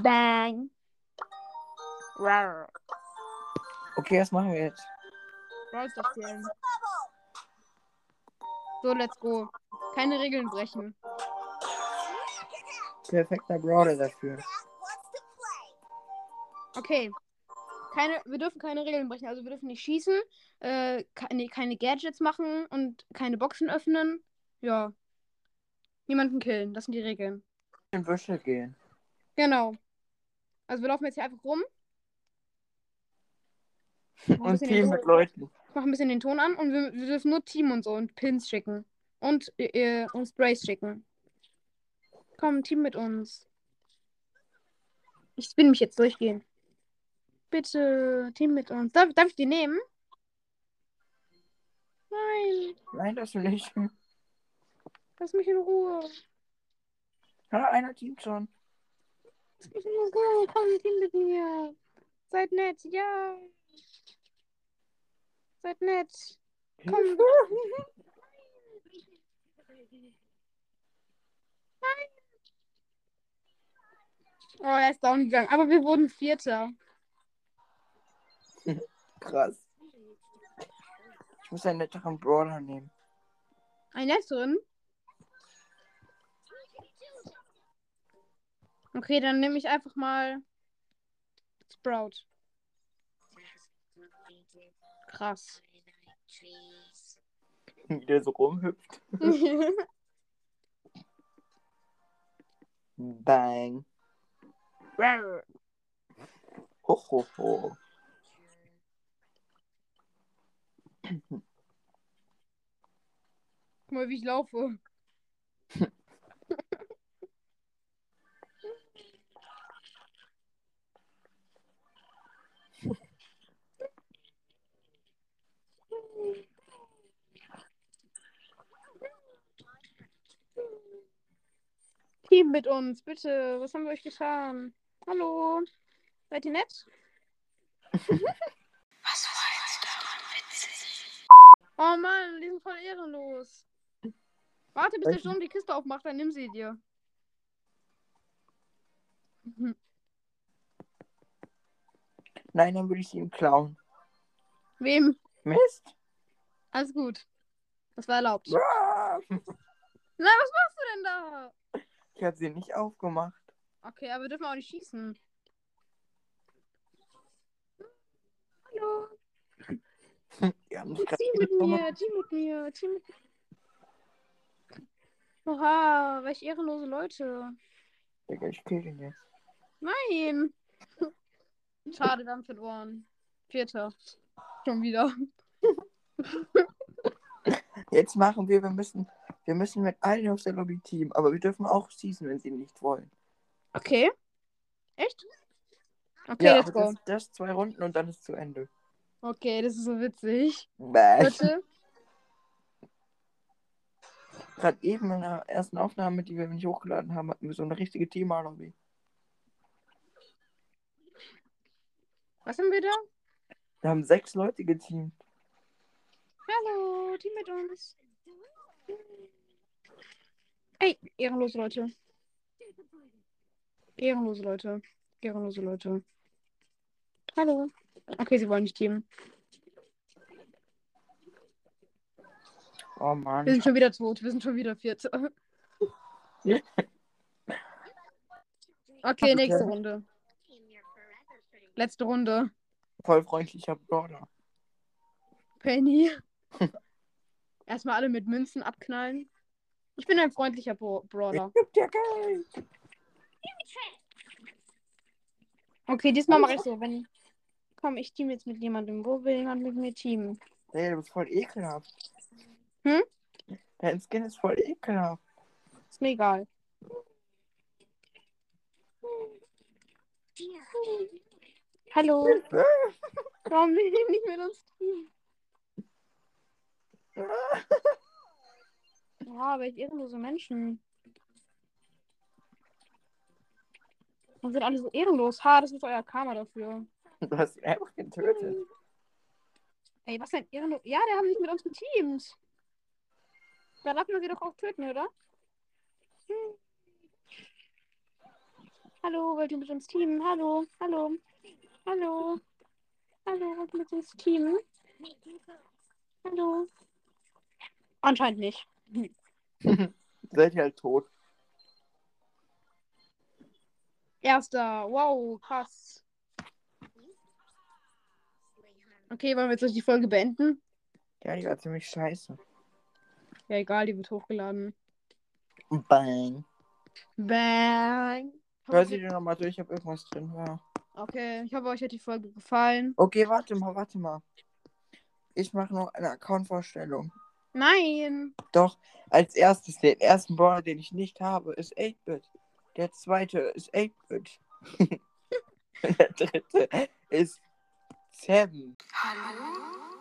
Bang. Okay, was machen wir jetzt? Brawl. So, let's go. Keine Regeln brechen. Perfekter Brawler dafür. Okay. Keine, wir dürfen keine Regeln brechen. Also wir dürfen nicht schießen, äh, keine, keine Gadgets machen und keine Boxen öffnen. Ja. Niemanden killen. Das sind die Regeln. In Büsche gehen. Genau. Also wir laufen jetzt hier einfach rum. Und Team mit Leuten. Ich mach ein bisschen den Ton an und wir, wir dürfen nur Team und so und Pins schicken. Und, äh, und Sprays schicken. Komm, Team mit uns. Ich spin mich jetzt durchgehen. Bitte, Team mit uns. Darf, darf ich die nehmen? Nein, Nein, das will ich. lass mich in Ruhe. Ja, einer Team schon. Lass mich in Ruhe. Komm, Team mit mir. Seid nett, ja. Seid nett. Komm. Oh, er ist down gegangen. Aber wir wurden Vierter. Krass. Ich muss einen netteren Brawler nehmen. Ein netteren? Okay, dann nehme ich einfach mal Sprout. Krass. Wie der so rumhüpft. Bang. Ho, ho, ho. Guck mal, wie ich laufe. Team mit uns, bitte. Was haben wir euch getan? Hallo? Seid ihr nett? Oh Mann, die sind voll ehrenlos. Warte, bis der? Sturm die Kiste aufmacht, dann nimm sie dir. Nein, dann würde ich sie ihm klauen. Wem? Mist. Alles gut. Das war erlaubt. Ah, Na, was machst du denn da? Ich habe sie nicht aufgemacht. Okay, aber wir dürfen auch nicht schießen. Hallo. Die haben Team mit mir, Team mit mir, Team mit mir. Oha, welch ehrenlose Leute. Digga, ich kill den jetzt. Nein. Schade, wir haben verloren. Vierter. Schon wieder. Jetzt machen wir, wir müssen, wir müssen mit allen aus der Lobby Team, aber wir dürfen auch schießen, wenn sie nicht wollen. Okay. Echt? Okay, ja, let's go. das, das zwei Runden und dann ist zu Ende. Okay, das ist so witzig. Bäh. Leute, Gerade eben in der ersten Aufnahme, die wir nicht hochgeladen haben, hatten wir so eine richtige Thema-Lobby. Was haben wir da? Da haben sechs Leute geteamt. Hallo, Team mit uns. Ey, ehrenlose Leute. Ehrenlose Leute. Ehrenlose Leute. Hallo. Okay, sie wollen nicht teamen. Oh Mann. Wir sind schon wieder tot. Wir sind schon wieder Vierte. Okay, nächste Runde. Letzte Runde. Voll freundlicher Brawler. Penny. Erstmal alle mit Münzen abknallen. Ich bin ein freundlicher Bra Brawler. Gib dir Geld. Okay, diesmal mache ich so, wenn. Komm, ich team jetzt mit jemandem. Wo will jemand mit mir teamen? Ey, du bist voll ekelhaft. Hm? Dein Skin ist voll ekelhaft. Ist mir egal. Hallo. Warum will ihr nicht mit uns teamen? Ja, welch ehrenlose Menschen. Und sind alle so ehrenlos. Ha, das ist euer Karma dafür. Du hast ihn einfach getötet. Ey, was ein ehrenlos. Ja, der haben sich mit uns geteamt. Da darf man sie doch auch töten, oder? Hallo, wollt ihr mit uns teamen? Hallo, hallo, hallo, hallo, wollt ihr mit uns teamen? Hallo. Anscheinend nicht. Seid ihr halt tot. Erster. Wow, krass. Okay, wollen wir jetzt die Folge beenden? Ja, die war ziemlich scheiße. Ja, egal, die wird hochgeladen. Bang. Bang. Hör sie dir nochmal durch, ob irgendwas drin war. Okay, ich hoffe, euch hat die Folge gefallen. Okay, warte mal, warte mal. Ich mache noch eine Account-Vorstellung. Nein. Doch, als erstes, den ersten Brawler, den ich nicht habe, ist 8-Bit. Der zweite ist 8-Bit. Und der dritte ist Seven. Hallo?